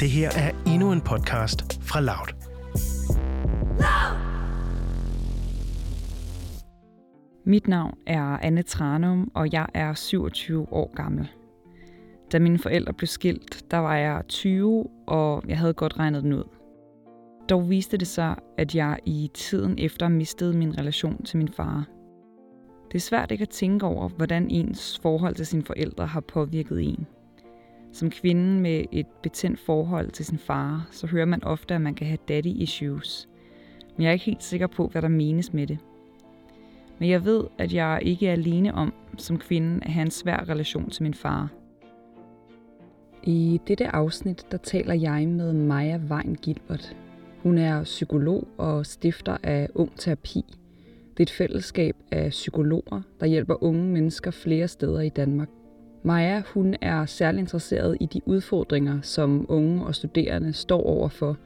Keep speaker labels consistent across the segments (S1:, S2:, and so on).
S1: Det her er endnu en podcast fra Loud.
S2: Mit navn er Anne Tranum, og jeg er 27 år gammel. Da mine forældre blev skilt, der var jeg 20, og jeg havde godt regnet den ud. Dog viste det sig, at jeg i tiden efter mistede min relation til min far. Det er svært ikke at tænke over, hvordan ens forhold til sine forældre har påvirket en. Som kvinden med et betændt forhold til sin far, så hører man ofte, at man kan have daddy issues. Men jeg er ikke helt sikker på, hvad der menes med det. Men jeg ved, at jeg ikke er alene om, som kvinde, at have en svær relation til min far. I dette afsnit, der taler jeg med Maja Wein Gilbert. Hun er psykolog og stifter af Ung Terapi. Det er et fællesskab af psykologer, der hjælper unge mennesker flere steder i Danmark. Maja, hun er særlig interesseret i de udfordringer, som unge og studerende står overfor,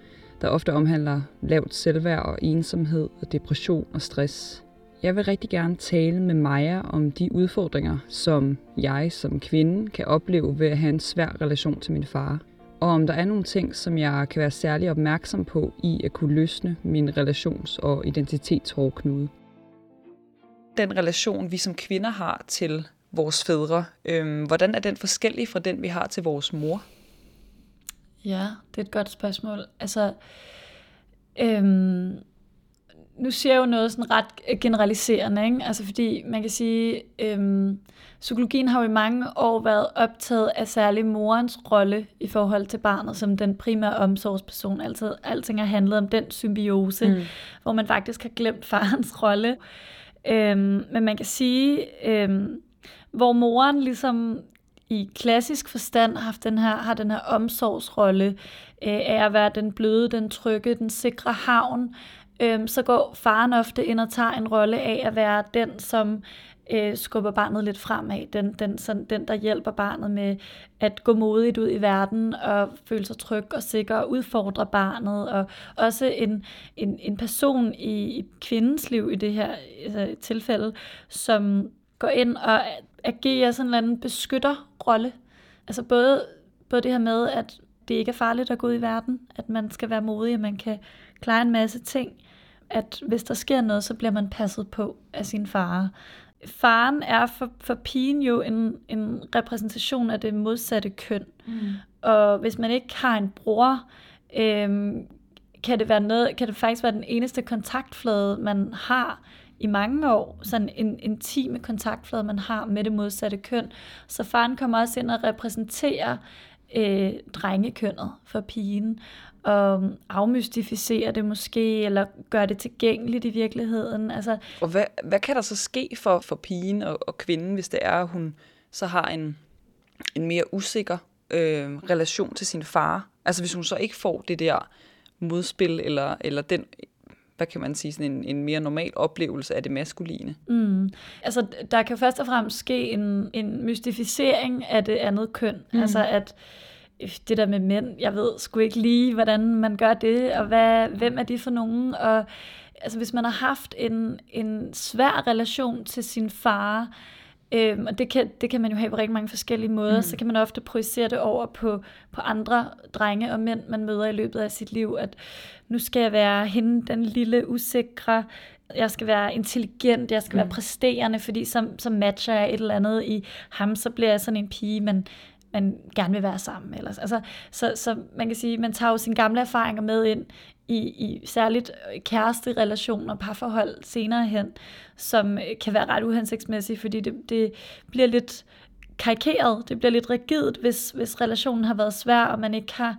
S2: der ofte omhandler lavt selvværd og ensomhed og depression og stress. Jeg vil rigtig gerne tale med Maja om de udfordringer, som jeg som kvinde kan opleve ved at have en svær relation til min far. Og om der er nogle ting, som jeg kan være særlig opmærksom på i at kunne løsne min relations- og identitetshårdknude. Den relation, vi som kvinder har til vores fædre, øhm, hvordan er den forskellig fra den, vi har til vores mor?
S3: Ja, det er et godt spørgsmål. Altså, øhm, nu siger jeg jo noget sådan ret generaliserende, ikke? Altså fordi man kan sige, øhm, psykologien har jo i mange år været optaget af særlig morens rolle i forhold til barnet som den primære omsorgsperson. Altså alting har handlet om den symbiose, mm. hvor man faktisk har glemt farens rolle. Øhm, men man kan sige, øhm, hvor moren ligesom i klassisk forstand har haft den her, har den her omsorgsrolle øh, af at være den bløde, den trygge, den sikre havn, øh, så går faren ofte ind og tager en rolle af at være den, som øh, skubber barnet lidt fremad. Den, den, sådan, den, der hjælper barnet med at gå modigt ud i verden og føle sig tryg og sikker og udfordre barnet. Og også en, en, en person i, i kvindens liv i det her altså, tilfælde, som går ind og agerer sådan en eller anden beskytterrolle. Altså både, både det her med, at det ikke er farligt at gå ud i verden, at man skal være modig, at man kan klare en masse ting, at hvis der sker noget, så bliver man passet på af sin far. Faren er for, for pigen jo en, en repræsentation af det modsatte køn. Mm. Og hvis man ikke har en bror, øhm, kan det være noget, kan det faktisk være den eneste kontaktflade, man har i mange år, sådan en intime kontaktflade, man har med det modsatte køn. Så faren kommer også ind og repræsenterer øh, drengekønnet for pigen, og øhm, afmystificere det måske, eller gøre det tilgængeligt i virkeligheden. Altså,
S2: og hvad, hvad kan der så ske for, for pigen og, og kvinden, hvis det er, at hun så har en, en mere usikker øh, relation til sin far? Altså hvis hun så ikke får det der modspil, eller, eller den hvad kan man sige, sådan en, en mere normal oplevelse af det maskuline.
S3: Mm. Altså, der kan først og fremmest ske en, en mystificering af det andet køn. Mm. Altså, at øh, det der med mænd, jeg ved sgu ikke lige, hvordan man gør det, og hvad, hvem er de for nogen, og altså, hvis man har haft en, en svær relation til sin far, Øhm, og det kan, det kan man jo have på rigtig mange forskellige måder. Mm. Så kan man ofte projicere det over på, på andre drenge og mænd, man møder i løbet af sit liv. At nu skal jeg være hende, den lille, usikre. Jeg skal være intelligent, jeg skal mm. være præsterende, fordi så, så matcher jeg et eller andet i ham, så bliver jeg sådan en pige, man, man gerne vil være sammen. Ellers. Altså, så, så man kan sige, man tager jo sine gamle erfaringer med ind i, i særligt øh, kæresterelationer og parforhold senere hen, som øh, kan være ret uhensigtsmæssige, fordi det, det bliver lidt karikeret, det bliver lidt rigidt, hvis, hvis relationen har været svær, og man ikke har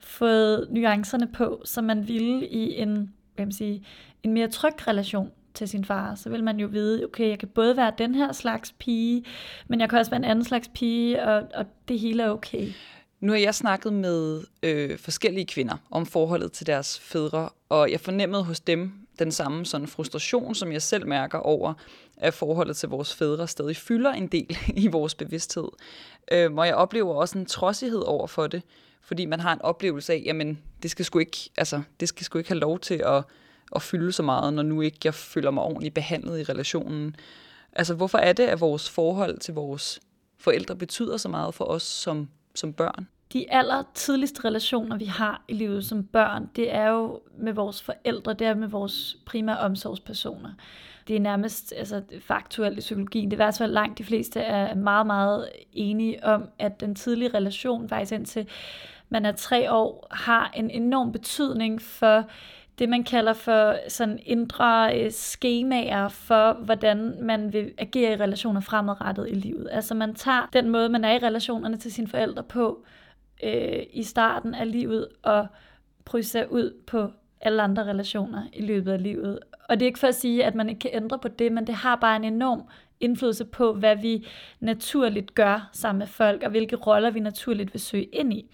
S3: fået nuancerne på, som man ville i en, hvad man sige, en mere tryg relation til sin far, så vil man jo vide, okay, jeg kan både være den her slags pige, men jeg kan også være en anden slags pige, og, og det hele er okay.
S2: Nu har jeg snakket med øh, forskellige kvinder om forholdet til deres fædre, og jeg fornemmede hos dem den samme sådan frustration, som jeg selv mærker over, at forholdet til vores fædre stadig fylder en del i vores bevidsthed. Øh, og jeg oplever også en trodsighed over for det, fordi man har en oplevelse af, jamen, det skal sgu ikke, altså, det skal sgu ikke have lov til at, at fylde så meget, når nu ikke jeg føler mig ordentligt behandlet i relationen. Altså, hvorfor er det, at vores forhold til vores forældre betyder så meget for os som, som børn?
S3: de aller tidligste relationer, vi har i livet som børn, det er jo med vores forældre, det er med vores primære omsorgspersoner. Det er nærmest altså, faktuelt i psykologien. Det er i hvert fald langt de fleste er meget, meget enige om, at den tidlige relation, faktisk indtil man er tre år, har en enorm betydning for det, man kalder for sådan indre øh, skemaer for, hvordan man vil agere i relationer fremadrettet i livet. Altså man tager den måde, man er i relationerne til sine forældre på øh, i starten af livet, og projicerer ud på alle andre relationer i løbet af livet. Og det er ikke for at sige, at man ikke kan ændre på det, men det har bare en enorm indflydelse på, hvad vi naturligt gør sammen med folk, og hvilke roller vi naturligt vil søge ind i.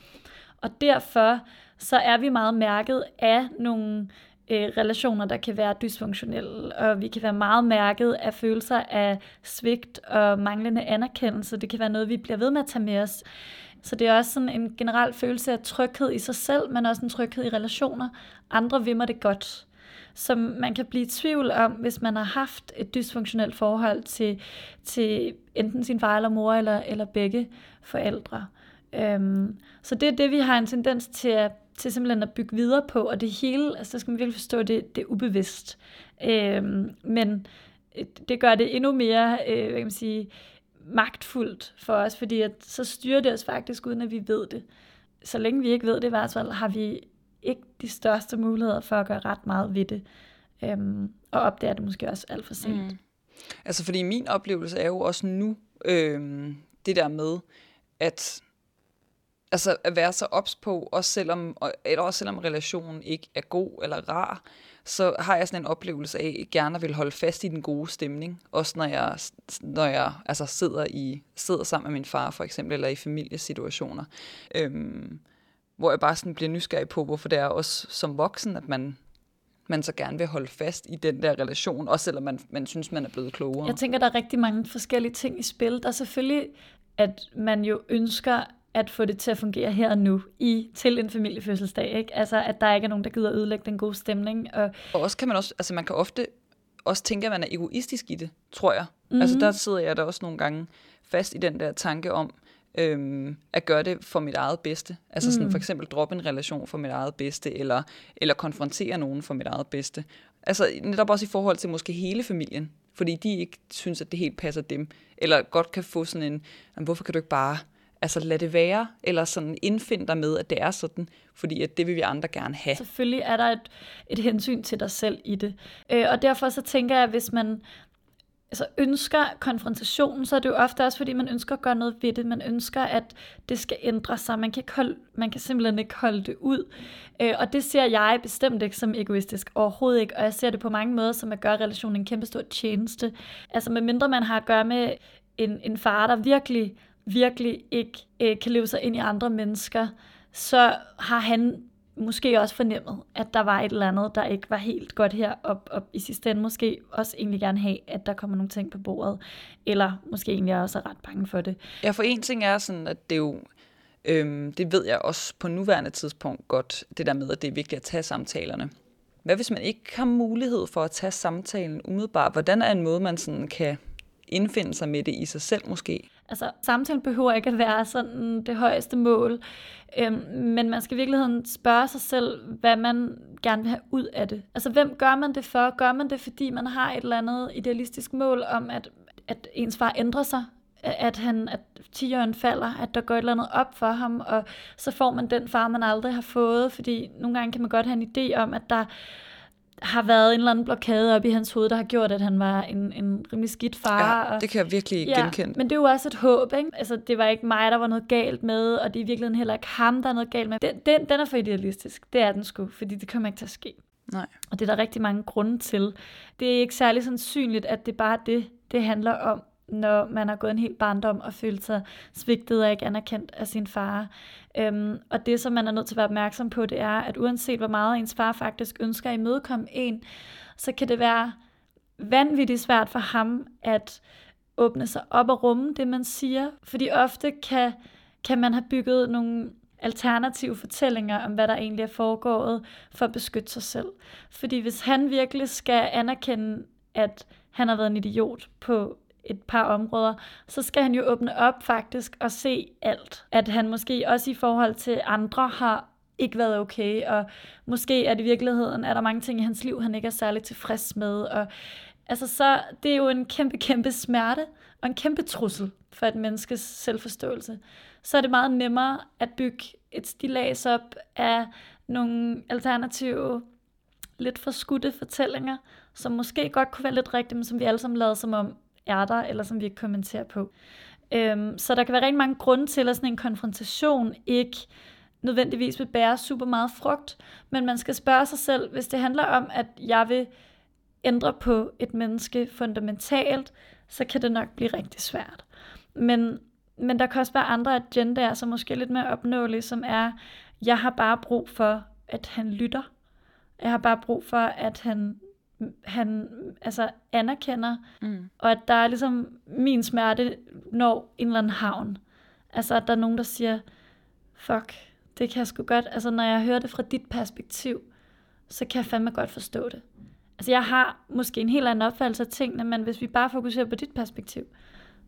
S3: Og derfor så er vi meget mærket af nogle øh, relationer, der kan være dysfunktionelle, og vi kan være meget mærket af følelser af svigt og manglende anerkendelse. Det kan være noget, vi bliver ved med at tage med os. Så det er også sådan en generel følelse af tryghed i sig selv, men også en tryghed i relationer. Andre vil mig det godt. Som man kan blive i tvivl om, hvis man har haft et dysfunktionelt forhold til, til enten sin far eller mor, eller, eller begge forældre. Øhm, så det er det, vi har en tendens til at, til simpelthen at bygge videre på, og det hele, altså der skal man virkelig forstå, det, det er ubevidst. Øhm, men øh, det gør det endnu mere, øh, hvad kan man sige, magtfuldt for os, fordi at, så styrer det os faktisk, uden at vi ved det. Så længe vi ikke ved det i hvert fald, har vi ikke de største muligheder for at gøre ret meget ved det. Øhm, og opdager det måske også alt for sent. Mm.
S2: Altså fordi min oplevelse er jo også nu, øhm, det der med, at altså at være så ops på, også selvom, eller også selvom relationen ikke er god eller rar, så har jeg sådan en oplevelse af, at jeg gerne vil holde fast i den gode stemning, også når jeg, når jeg altså sidder, i, sidder sammen med min far for eksempel, eller i familiesituationer, øhm, hvor jeg bare sådan bliver nysgerrig på, hvorfor det er også som voksen, at man man så gerne vil holde fast i den der relation, også selvom man, man synes, man er blevet klogere.
S3: Jeg tænker, der er rigtig mange forskellige ting i spil. Der er selvfølgelig, at man jo ønsker, at få det til at fungere her og nu i til en familiefødselsdag, ikke? Altså at der ikke er nogen der gider ødelægge den gode stemning og,
S2: og også kan man også altså man kan ofte også tænke at man er egoistisk i det, tror jeg. Mm-hmm. Altså der sidder jeg da også nogle gange fast i den der tanke om øhm, at gøre det for mit eget bedste. Altså sådan mm. for eksempel droppe en relation for mit eget bedste eller eller konfrontere nogen for mit eget bedste. Altså netop også i forhold til måske hele familien, fordi de ikke synes at det helt passer dem eller godt kan få sådan en hvorfor kan du ikke bare altså lad det være, eller sådan indfind dig med, at det er sådan, fordi at det vil vi andre gerne have.
S3: Selvfølgelig er der et, et hensyn til dig selv i det. Øh, og derfor så tænker jeg, at hvis man altså ønsker konfrontationen, så er det jo ofte også, fordi man ønsker at gøre noget ved det. Man ønsker, at det skal ændre sig. Man kan, ikke holde, man kan simpelthen ikke holde det ud. Øh, og det ser jeg bestemt ikke som egoistisk. Overhovedet ikke. Og jeg ser det på mange måder som at gøre relationen en kæmpe stor tjeneste. Altså medmindre man har at gøre med en, en far, der virkelig virkelig ikke øh, kan leve sig ind i andre mennesker, så har han måske også fornemmet, at der var et eller andet, der ikke var helt godt her, og, og i sidste ende måske også egentlig gerne have, at der kommer nogle ting på bordet, eller måske egentlig også er ret bange for det.
S2: Ja, for en ting er sådan, at det er jo, øhm, det ved jeg også på nuværende tidspunkt godt, det der med, at det er vigtigt at tage samtalerne. Hvad hvis man ikke har mulighed for at tage samtalen umiddelbart? Hvordan er en måde, man sådan kan indfinde sig med det i sig selv måske?
S3: Altså, samtalen behøver ikke at være sådan det højeste mål, øhm, men man skal i virkeligheden spørge sig selv, hvad man gerne vil have ud af det. Altså, hvem gør man det for? Gør man det, fordi man har et eller andet idealistisk mål om, at, at ens far ændrer sig? at han at tigeren falder, at der går et eller andet op for ham, og så får man den far, man aldrig har fået, fordi nogle gange kan man godt have en idé om, at der har været en eller anden blokade op i hans hoved, der har gjort, at han var en, en rimelig skidt far.
S2: Ja, det kan jeg virkelig ja, genkende.
S3: Men det er jo også et håb, ikke? Altså, det var ikke mig, der var noget galt med, og det er i virkeligheden heller ikke ham, der er noget galt med. Den, den, den er for idealistisk. Det er den sgu, fordi det kommer ikke til at ske.
S2: Nej.
S3: Og det er der rigtig mange grunde til. Det er ikke særlig sandsynligt, at det bare er det, det handler om når man har gået en helt barndom og følt sig svigtet og ikke anerkendt af sin far. Øhm, og det, som man er nødt til at være opmærksom på, det er, at uanset hvor meget ens far faktisk ønsker at imødekomme en, så kan det være vanvittigt svært for ham at åbne sig op og rumme det, man siger. Fordi ofte kan, kan man have bygget nogle alternative fortællinger om, hvad der egentlig er foregået, for at beskytte sig selv. Fordi hvis han virkelig skal anerkende, at han har været en idiot på et par områder, så skal han jo åbne op faktisk og se alt. At han måske også i forhold til andre har ikke været okay, og måske er det i virkeligheden, er der mange ting i hans liv, han ikke er særlig tilfreds med, og altså så, det er jo en kæmpe, kæmpe smerte, og en kæmpe trussel for et menneskes selvforståelse. Så er det meget nemmere at bygge et stilas op af nogle alternative, lidt forskudte fortællinger, som måske godt kunne være lidt rigtige, men som vi alle sammen lader som om er der, eller som vi ikke kommenterer på. Øhm, så der kan være rigtig mange grunde til, at sådan en konfrontation ikke nødvendigvis vil bære super meget frugt, men man skal spørge sig selv, hvis det handler om, at jeg vil ændre på et menneske fundamentalt, så kan det nok blive rigtig svært. Men, men der kan også være andre agendaer, som måske er lidt mere opnåelige, som er, jeg har bare brug for, at han lytter. Jeg har bare brug for, at han, han altså anerkender, mm. og at der er ligesom min smerte når en eller anden havn. Altså, at der er nogen, der siger, fuck, det kan jeg sgu godt, altså når jeg hører det fra dit perspektiv, så kan jeg fandme godt forstå det. Altså jeg har måske en helt anden opfattelse af tingene, men hvis vi bare fokuserer på dit perspektiv,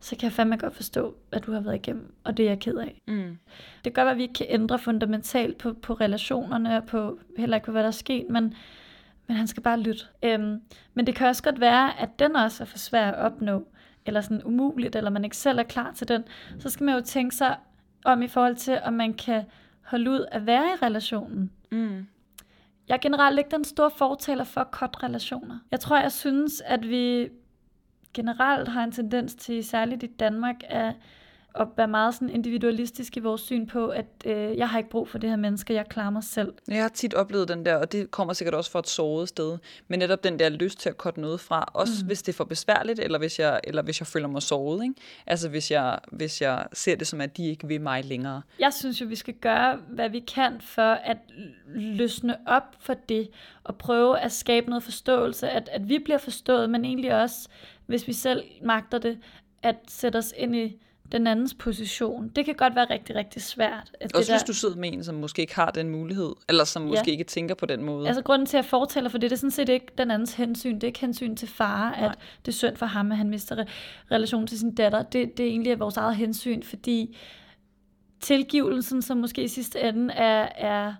S3: så kan jeg fandme godt forstå, hvad du har været igennem, og det er jeg ked af. Mm. Det gør, at vi ikke kan ændre fundamentalt på, på relationerne, og på, heller ikke på, hvad der er sket, men, men han skal bare lytte. Øhm, men det kan også godt være, at den også er for svær at opnå, eller sådan umuligt, eller man ikke selv er klar til den. Så skal man jo tænke sig om i forhold til, om man kan holde ud at være i relationen. Mm. Jeg er generelt ikke den store fortaler for kort relationer. Jeg tror, jeg synes, at vi generelt har en tendens til, særligt i Danmark, at at være meget sådan individualistisk i vores syn på, at øh, jeg har ikke brug for det her menneske, jeg klarer mig selv.
S2: Jeg har tit oplevet den der, og det kommer sikkert også fra et såret sted, men netop den der lyst til at korte noget fra, også mm. hvis det er for besværligt, eller hvis jeg, eller hvis jeg føler mig såret. Ikke? Altså hvis jeg, hvis jeg ser det som, at de ikke vil mig længere.
S3: Jeg synes jo, vi skal gøre, hvad vi kan for at løsne op for det, og prøve at skabe noget forståelse, at, at vi bliver forstået, men egentlig også, hvis vi selv magter det, at sætte os ind i den andens position. Det kan godt være rigtig, rigtig svært.
S2: At Også det hvis der... du sidder med en, som måske ikke har den mulighed, eller som måske ja. ikke tænker på den måde.
S3: Altså grunden til, at jeg fortæller for det, det er sådan set ikke den andens hensyn. Det er ikke hensyn til far, Nej. at det er synd for ham, at han mister relation til sin datter. Det, det er egentlig vores eget hensyn, fordi tilgivelsen, som måske i sidste ende er, er,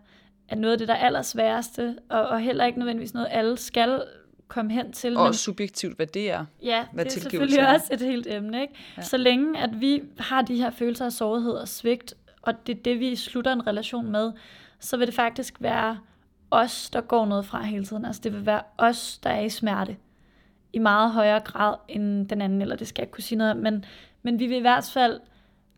S3: er noget af det, der er allersværeste, og, og heller ikke nødvendigvis noget, alle skal komme hen til.
S2: Og men, subjektivt, hvad det er.
S3: Ja, hvad det er selvfølgelig er. også et helt emne. Ikke? Ja. Så længe at vi har de her følelser af sårhed og svigt, og det er det, vi slutter en relation med, så vil det faktisk være os, der går noget fra hele tiden. Altså det vil være os, der er i smerte. I meget højere grad end den anden, eller det skal jeg ikke kunne sige noget om, men, men vi vil i hvert fald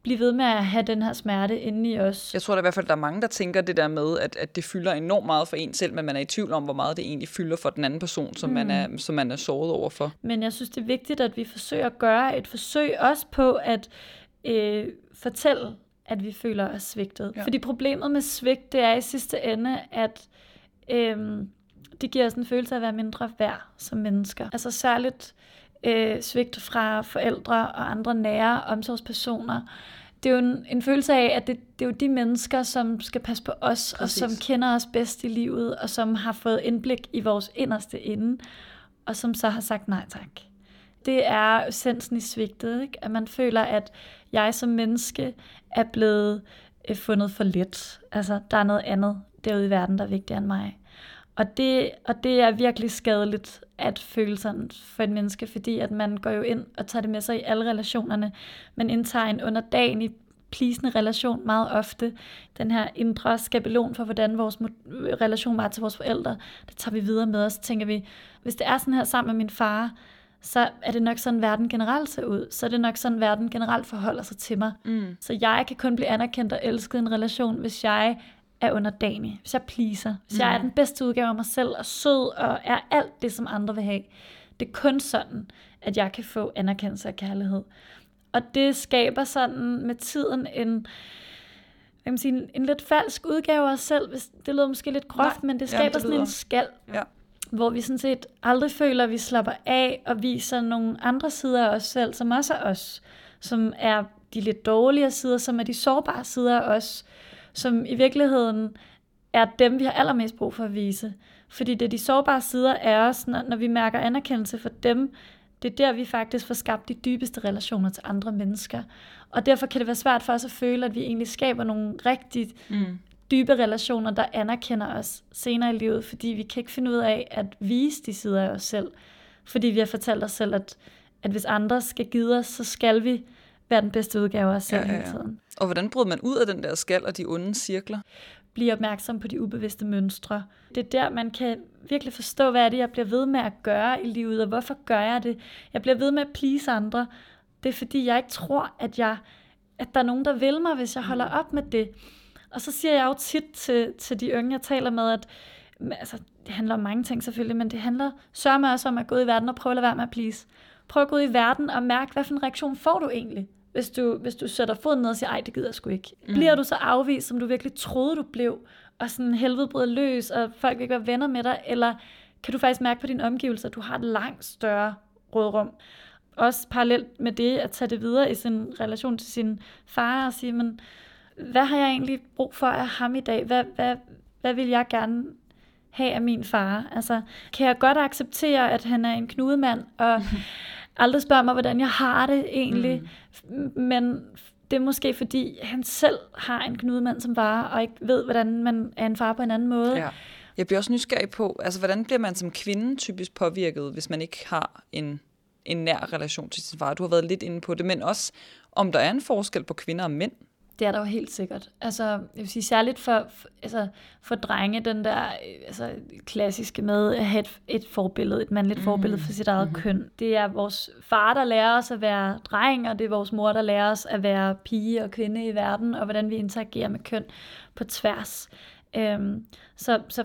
S3: blive ved med at have den her smerte inde i os.
S2: Jeg tror da i hvert fald, der er mange, der tænker det der med, at, at det fylder enormt meget for en selv, men man er i tvivl om, hvor meget det egentlig fylder for den anden person, som, mm. man, er, som man er såret overfor.
S3: Men jeg synes, det er vigtigt, at vi forsøger at gøre et forsøg også på at øh, fortælle, at vi føler os svigtet. Ja. Fordi problemet med svigt, det er i sidste ende, at øh, det giver os en følelse af at være mindre værd som mennesker. Altså særligt øh, svigt fra forældre og andre nære omsorgspersoner. Det er jo en, en følelse af, at det, det er jo de mennesker, som skal passe på os, Præcis. og som kender os bedst i livet, og som har fået indblik i vores inderste ende, og som så har sagt nej tak. Det er essensen i svigtet, ikke? at man føler, at jeg som menneske er blevet øh, fundet for let. Altså, der er noget andet derude i verden, der er vigtigere end mig. Og det, og det er virkelig skadeligt at føle sådan for et menneske, fordi at man går jo ind og tager det med sig i alle relationerne. Man indtager en underdanig plisende relation meget ofte. Den her indre skabelon for, hvordan vores relation var til vores forældre, det tager vi videre med os. tænker vi, hvis det er sådan her sammen med min far, så er det nok sådan, verden generelt ser ud. Så er det nok sådan, verden generelt forholder sig til mig. Mm. Så jeg kan kun blive anerkendt og elsket i en relation, hvis jeg er underdanig, hvis jeg pleaser, hvis mm. jeg er den bedste udgave af mig selv, og sød, og er alt det, som andre vil have. Det er kun sådan, at jeg kan få anerkendelse og kærlighed. Og det skaber sådan med tiden en, jeg kan sige, en, en lidt falsk udgave af os selv. Hvis, det lyder måske lidt groft, Nej, men det skaber jamen, det sådan en skal. Ja hvor vi sådan set aldrig føler, at vi slapper af og viser nogle andre sider af os selv, som også er os, som er de lidt dårligere sider, som er de sårbare sider af os, som i virkeligheden er dem, vi har allermest brug for at vise. Fordi det er de sårbare sider af os, når, når vi mærker anerkendelse for dem, det er der, vi faktisk får skabt de dybeste relationer til andre mennesker. Og derfor kan det være svært for os at føle, at vi egentlig skaber nogle rigtig mm. dybe relationer, der anerkender os senere i livet, fordi vi kan ikke finde ud af at vise de sider af os selv. Fordi vi har fortalt os selv, at, at hvis andre skal give os, så skal vi være den bedste udgave af os selv ja, ja, ja. hele tiden.
S2: Og hvordan bryder man ud af den der skal og de onde cirkler?
S3: Blive opmærksom på de ubevidste mønstre. Det er der, man kan virkelig forstå, hvad er det, jeg bliver ved med at gøre i livet, og hvorfor gør jeg det? Jeg bliver ved med at please andre. Det er fordi, jeg ikke tror, at, jeg, at der er nogen, der vil mig, hvis jeg holder op med det. Og så siger jeg jo tit til, til de unge, jeg taler med, at altså, det handler om mange ting selvfølgelig, men det handler sørg mig også om at gå ud i verden og prøve at lade være med at please. Prøv at gå ud i verden og mærke, hvad for en reaktion får du egentlig, hvis du, hvis du sætter foden ned og siger, ej, det gider jeg sgu ikke. Mm. Bliver du så afvist, som du virkelig troede, du blev, og sådan helvede bryder løs, og folk vil ikke være venner med dig, eller kan du faktisk mærke på din omgivelser, at du har et langt større rådrum. Også parallelt med det, at tage det videre i sin relation til sin far, og sige, men hvad har jeg egentlig brug for af ham i dag? Hvad, hvad, hvad vil jeg gerne have af min far? Altså, kan jeg godt acceptere, at han er en knudemand, og aldrig spørger mig, hvordan jeg har det egentlig, mm. men det er måske fordi, han selv har en knudemand som far, og ikke ved, hvordan man er en far på en anden måde. Ja.
S2: Jeg bliver også nysgerrig på, altså hvordan bliver man som kvinde typisk påvirket, hvis man ikke har en, en nær relation til sin far? Du har været lidt inde på det, men også om der er en forskel på kvinder og mænd.
S3: Det er der jo helt sikkert. Altså, jeg vil sige særligt for, for, altså, for drenge, den der altså, klassiske med at have et, et forbillede, et mandligt mm. forbillede for sit eget mm. køn. Det er vores far, der lærer os at være dreng, og det er vores mor, der lærer os at være pige og kvinde i verden, og hvordan vi interagerer med køn på tværs. Øhm, så, så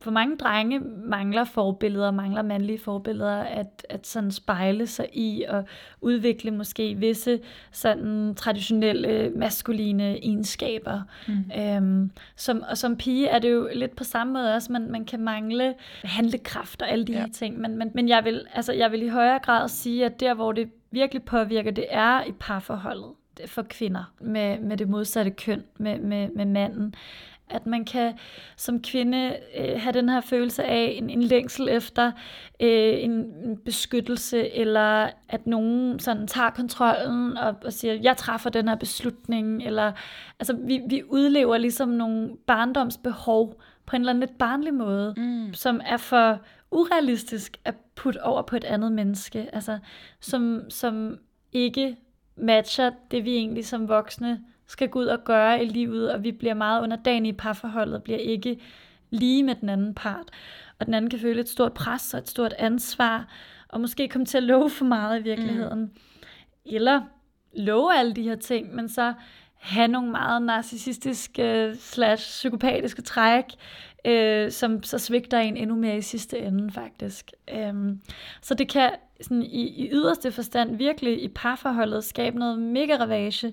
S3: for mange drenge mangler forbilleder, mangler mandlige forbilleder at, at sådan spejle sig i og udvikle måske visse sådan traditionelle maskuline egenskaber. Mm. Øhm, som, og som pige er det jo lidt på samme måde også, man, man kan mangle handlekraft og alle de ja. her ting, men, men, men jeg, vil, altså, jeg vil i højere grad sige, at der hvor det virkelig påvirker, det er i parforholdet for kvinder med, med det modsatte køn, med, med, med manden. At man kan som kvinde øh, have den her følelse af en, en længsel efter øh, en, en beskyttelse, eller at nogen sådan tager kontrollen og, og siger, jeg træffer den her beslutning, eller altså vi, vi udlever ligesom nogle barndomsbehov på en eller anden lidt barnlig måde, mm. som er for urealistisk at putte over på et andet menneske, altså som, som ikke matcher det, vi egentlig som voksne skal gå ud og gøre i livet, og vi bliver meget underdanige i parforholdet, og bliver ikke lige med den anden part. Og den anden kan føle et stort pres og et stort ansvar, og måske komme til at love for meget i virkeligheden. Mm. Eller love alle de her ting, men så have nogle meget narcissistiske slash psykopatiske træk, øh, som så svigter en endnu mere i sidste ende faktisk. Øhm, så det kan sådan, i, i yderste forstand virkelig i parforholdet skabe noget mega ravage,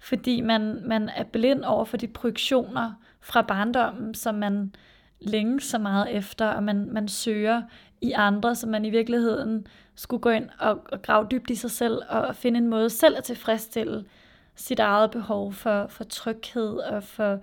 S3: fordi man, man er blind over for de projektioner fra barndommen, som man længe så meget efter, og man, man søger i andre, som man i virkeligheden skulle gå ind og, og grave dybt i sig selv, og finde en måde selv at tilfredsstille sit eget behov for, for tryghed og for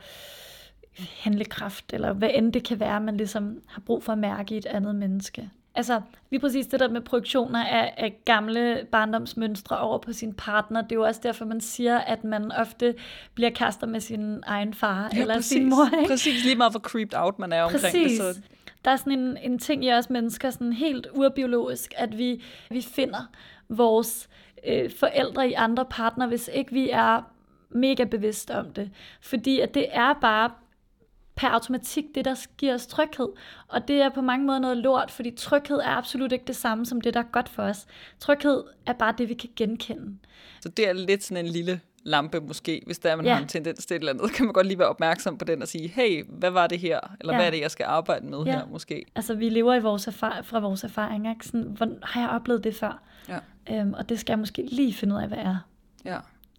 S3: handlekraft, eller hvad end det kan være, man ligesom har brug for at mærke i et andet menneske. Altså, lige præcis det der med projektioner af, af gamle barndomsmønstre over på sin partner, det er jo også derfor, man siger, at man ofte bliver kaster med sin egen far ja, eller
S2: præcis.
S3: sin mor.
S2: Ikke? Præcis, lige meget hvor creeped out man er omkring præcis. det. Så
S3: der er sådan en, en ting i os mennesker, sådan helt urbiologisk, at vi, vi finder vores øh, forældre i andre partner, hvis ikke vi er mega bevidste om det. Fordi at det er bare per automatik det, der giver os tryghed. Og det er på mange måder noget lort, fordi tryghed er absolut ikke det samme som det, der er godt for os. Tryghed er bare det, vi kan genkende.
S2: Så det er lidt sådan en lille lampe måske, hvis der man ja. har en tendens til et eller andet, kan man godt lige være opmærksom på den og sige, hey, hvad var det her? Eller ja. hvad er det, jeg skal arbejde med ja. her måske?
S3: Altså, vi lever i vores erfar- fra vores erfaringer. Ikke? Sådan, hvor, har jeg oplevet det før? Ja. Øhm, og det skal jeg måske lige finde ud af, hvad er.
S2: Ja.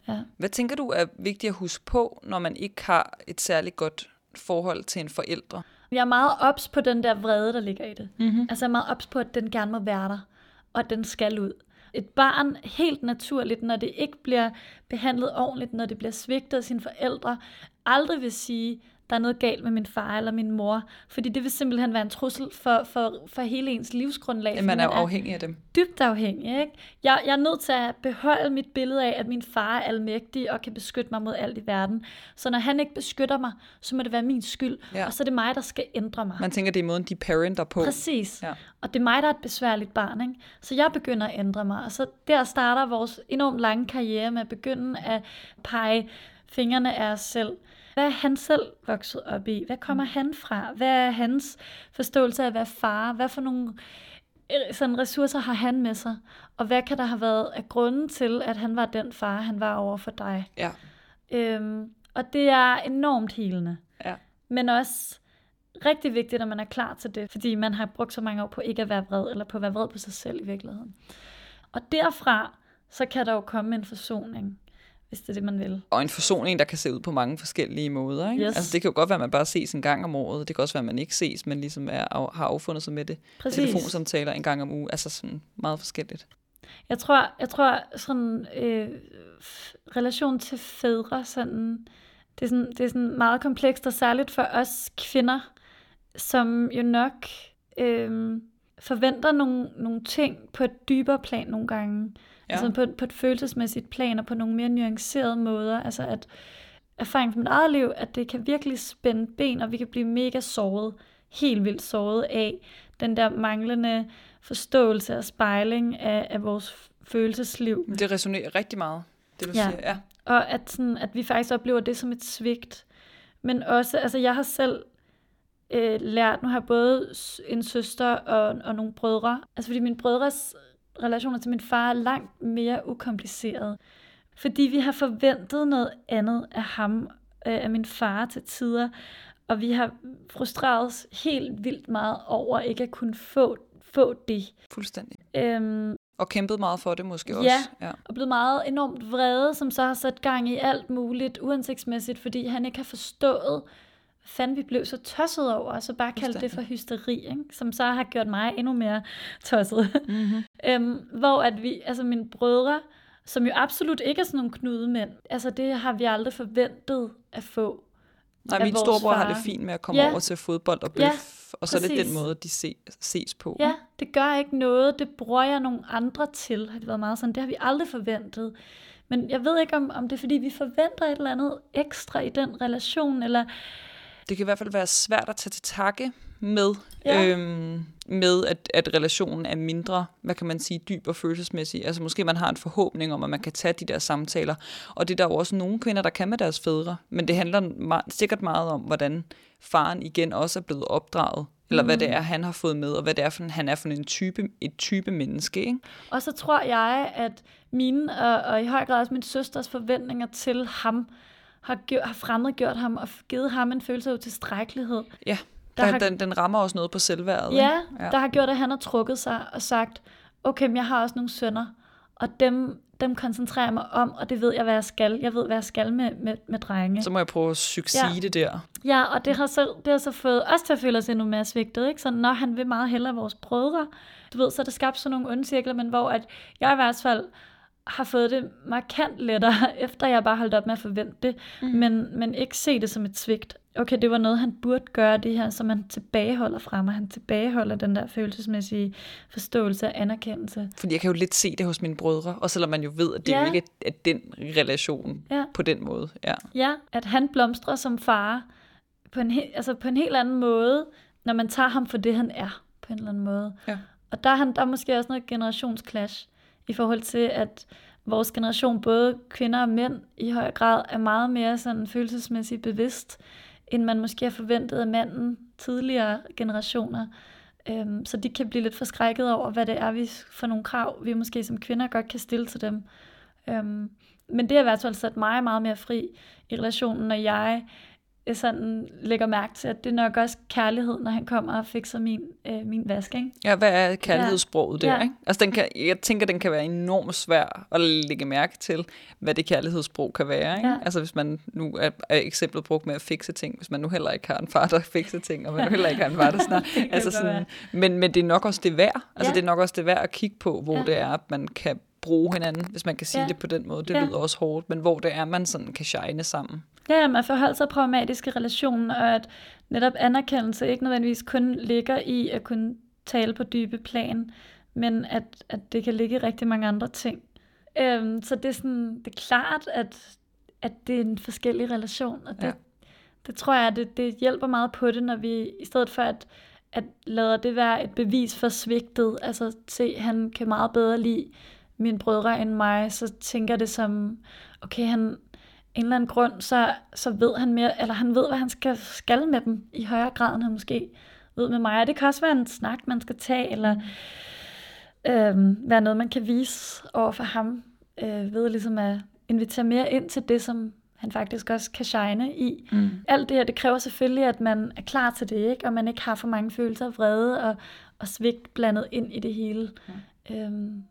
S2: ja. Hvad tænker du er vigtigt at huske på, når man ikke har et særligt godt forhold til en forældre.
S3: Jeg er meget ops på den der vrede, der ligger i det. Mm-hmm. Altså jeg er meget ops på, at den gerne må være der, og at den skal ud. Et barn, helt naturligt, når det ikke bliver behandlet ordentligt, når det bliver svigtet af sine forældre, aldrig vil sige, der er noget galt med min far eller min mor, fordi det vil simpelthen være en trussel for, for, for hele ens livsgrundlag.
S2: Ja, man er jo afhængig af dem.
S3: Dybt afhængig, ikke? Jeg, jeg er nødt til at beholde mit billede af, at min far er almægtig og kan beskytte mig mod alt i verden. Så når han ikke beskytter mig, så må det være min skyld,
S2: Ja.
S3: og så er det mig, der skal ændre mig.
S2: Man tænker, det er måden, de parenter på.
S3: Præcis.
S2: Ja.
S3: Og det er mig, der er et besværligt barn. Ikke? Så jeg begynder at ændre mig. Og så der starter vores enormt lange karriere med at begynde at pege fingrene af os selv. Hvad er han selv vokset op i? Hvad kommer han fra? Hvad er hans forståelse af at være far? Hvad for nogle øh, sådan ressourcer har han med sig? Og hvad kan der have været af grunden til, at han var den far, han var over for dig?
S2: Ja.
S3: Øhm, og det er enormt helende.
S2: Ja.
S3: Men også rigtig vigtigt, at man er klar til det, fordi man har brugt så mange år på ikke at være vred, eller på at være vred på sig selv i virkeligheden. Og derfra, så kan der jo komme en forsoning, hvis det er det, man vil.
S2: Og en forsoning, der kan se ud på mange forskellige måder. Ikke?
S3: Yes.
S2: Altså, det kan jo godt være, at man bare ses en gang om året. Det kan også være, at man ikke ses, men ligesom er, har affundet sig med det.
S3: Præcis.
S2: Telefonsamtaler en gang om ugen. Altså sådan meget forskelligt.
S3: Jeg tror, jeg tror sådan, øh, relation til fædre, sådan, det, er sådan, det er sådan meget komplekst, og særligt for os kvinder, som jo nok øh, forventer nogle, nogle ting på et dybere plan nogle gange. Ja. Altså på, på et følelsesmæssigt plan, og på nogle mere nuancerede måder. Altså at erfaring fra mit eget liv, at det kan virkelig spænde ben, og vi kan blive mega såret, helt vildt såret af den der manglende forståelse og spejling af, af vores følelsesliv.
S2: Det resonerer rigtig meget, det du
S3: Ja.
S2: siger. Ja.
S3: Og at, sådan, at vi faktisk oplever det som et svigt. Men også, altså jeg har selv øh, lært, nu har jeg både en søster og, og nogle brødre. Altså fordi mine brødres relationer til min far er langt mere ukompliceret. Fordi vi har forventet noget andet af ham, øh, af min far til tider. Og vi har frustreret os helt vildt meget over ikke at kunne få, få det.
S2: Fuldstændig.
S3: Øhm,
S2: Og kæmpet meget for det måske
S3: Ja.
S2: også. Ja.
S3: og blevet meget enormt vrede, som så har sat gang i alt muligt uansigtsmæssigt, fordi han ikke har forstået, fanden vi blev så tosset over, og så bare kaldt det for hysteri, ikke? som så har gjort mig endnu mere tosset.
S2: Mm-hmm.
S3: øhm, hvor at vi, altså mine brødre, som jo absolut ikke er sådan nogle knudemænd, altså det har vi aldrig forventet at få.
S2: Nej, min storebror har
S3: far.
S2: det fint med at komme
S3: Ja.
S2: over til fodbold og
S3: Ja,
S2: bøf, og så er det
S3: præcis.
S2: den måde, de se, ses på.
S3: Ja, det gør ikke noget. Det bruger jeg nogle andre til, har det været meget sådan. Det har vi aldrig forventet. Men jeg ved ikke, om, om det er, fordi vi forventer et eller andet ekstra i den relation, eller
S2: Det kan i hvert fald være svært at tage til takke med,
S3: Ja.
S2: øhm, med at, at relationen er mindre, hvad kan man sige, dyb og følelsesmæssig. Altså måske man har en forhåbning om, at man kan tage de der samtaler. Og det er der jo også nogle kvinder, der kan med deres fædre. Men det handler meget, sikkert meget om, hvordan faren igen også er blevet opdraget. Eller hvad det er, han har fået med, og hvad det er, for, han er for en type, et type menneske. Ikke?
S3: Og så tror jeg, at mine, og, og i høj grad også min søsters forventninger til ham, har, gjort, har fremmedgjort ham og givet ham en følelse af utilstrækkelighed.
S2: Ja,
S3: Der
S2: der,
S3: har-
S2: den, den rammer også noget på selvværdet.
S3: Ja,
S2: ikke?
S3: ja, der har gjort, at han har trukket sig og sagt, okay, men jeg har også nogle sønner, og dem, dem koncentrerer jeg mig om, og det ved jeg, hvad jeg skal. Jeg ved, hvad jeg skal med, med, med drenge.
S2: Så må jeg prøve at succeed
S3: Ja.
S2: det der.
S3: Ja, og det har, så, det har så fået os til at føle os endnu mere svigtet, ikke? Så når han vil meget hellere vores brødre, du ved, så er det skabt sådan nogle onde cirkler, men hvor at jeg i hvert fald har fået det markant lettere, efter jeg bare holdt op med at forvente det, mm. men, men ikke se det som et svigt. Okay, det var noget, han burde gøre det her, som han tilbageholder fra mig. Han tilbageholder den der følelsesmæssige forståelse og anerkendelse.
S2: Fordi jeg kan jo lidt se det hos mine brødre, og selvom man jo ved, at det
S3: Ja.
S2: jo ikke er, den relation
S3: Ja.
S2: på den måde. Ja.
S3: Ja, at han blomstrer som far på en, altså på en helt anden måde, når man tager ham for det, han er, på en eller anden måde.
S2: Ja.
S3: Og der er, han, der er måske også noget generationsclash i forhold til, at vores generation, både kvinder og mænd, i høj grad er meget mere sådan følelsesmæssigt bevidst, end man måske har forventet af manden tidligere generationer. Øhm, så de kan blive lidt forskrækket over, hvad det er vi for nogle krav, vi måske som kvinder godt kan stille til dem. Øhm, men det har i hvert fald sat mig meget mere fri i relationen, når jeg øh, sådan lægger mærke til, at det er nok også kærlighed, når han kommer og fikser min, øh, min vask, ikke?
S2: ja, hvad er kærlighedssproget der?
S3: Ja.
S2: Ikke? Altså, den kan, jeg tænker, den kan være enormt svær at lægge mærke til, hvad det kærlighedssprog kan være. Ikke?
S3: Ja.
S2: Altså, hvis man nu er, er eksemplet brugt med at fikse ting, hvis man nu heller ikke har en far, der fikser ting, og man nu heller ikke har en far, der snart. altså, sådan, men, men det er nok også det værd. Altså,
S3: Ja.
S2: det er nok også det værd at kigge på, hvor
S3: ja.
S2: det er, at man kan bruge hinanden, hvis man kan sige
S3: Ja.
S2: det på den måde. Det
S3: Ja.
S2: lyder også hårdt, men hvor det er, man sådan kan shine sammen.
S3: Ja, man forholder sig pragmatisk i relationen, og at netop anerkendelse ikke nødvendigvis kun ligger i at kunne tale på dybe plan, men at, at det kan ligge i rigtig mange andre ting. Øhm, så det er, sådan, det er klart, at, at det er en forskellig relation, og det, ja. det tror jeg, det, det hjælper meget på det, når vi i stedet for at, at lade det være et bevis for svigtet, altså se, han kan meget bedre lide mine brødre end mig, så tænker det som, okay, han, en eller anden grund, så, så ved han mere, eller han ved, hvad han skal, skal med dem i højere grad, end han måske ved med mig. Og det kan også være en snak, man skal tage, eller øhm, være noget, man kan vise over for ham, øh, ved ligesom at invitere mere ind til det, som han faktisk også kan shine i. Mm. Alt det her, det kræver selvfølgelig, at man er klar til det, ikke? og man ikke har for mange følelser af vrede og, og svigt blandet ind i det hele. Mm. Øhm.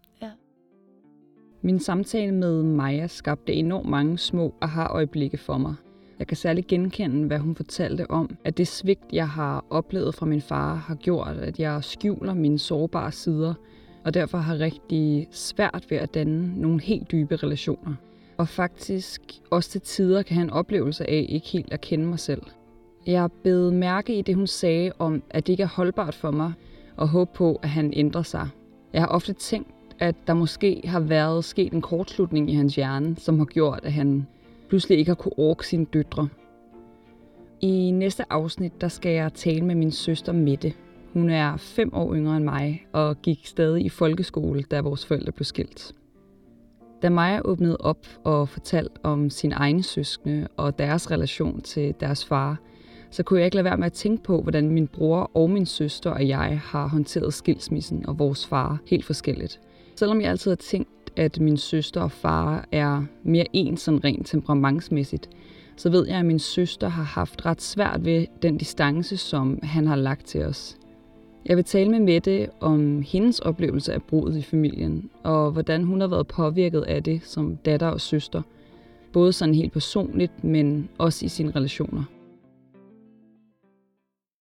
S2: Min samtale med Maja skabte enormt mange små aha-øjeblikke for mig. Jeg kan særligt genkende, hvad hun fortalte om, at det svigt, jeg har oplevet fra min far, har gjort, at jeg skjuler mine sårbare sider, og derfor har rigtig svært ved at danne nogle helt dybe relationer. Og faktisk også til tider kan have en oplevelse af ikke helt at kende mig selv. Jeg bed mærke i det, hun sagde om, at det ikke er holdbart for mig, og håbe på, at han ændrer sig. Jeg har ofte tænkt, at der måske har været sket en kortslutning i hans hjerne, som har gjort, at han pludselig ikke har kunne orke sine døtre. I næste afsnit, der skal jeg tale med min søster Mette. Hun er fem år yngre end mig og gik stadig i folkeskole, da vores forældre blev skilt. Da Maja åbnede op og fortalte om sin egen søskende og deres relation til deres far, så kunne jeg ikke lade være med at tænke på, hvordan min bror og min søster og jeg har håndteret skilsmissen og vores far helt forskelligt. Selvom jeg altid har tænkt, at min søster og far er mere ens sådan rent temperamentsmæssigt, så ved jeg, at min søster har haft ret svært ved den distance, som han har lagt til os. Jeg vil tale med Mette om hendes oplevelse af brudet i familien, og hvordan hun har været påvirket af det som datter og søster, både sådan helt personligt, men også i sine relationer.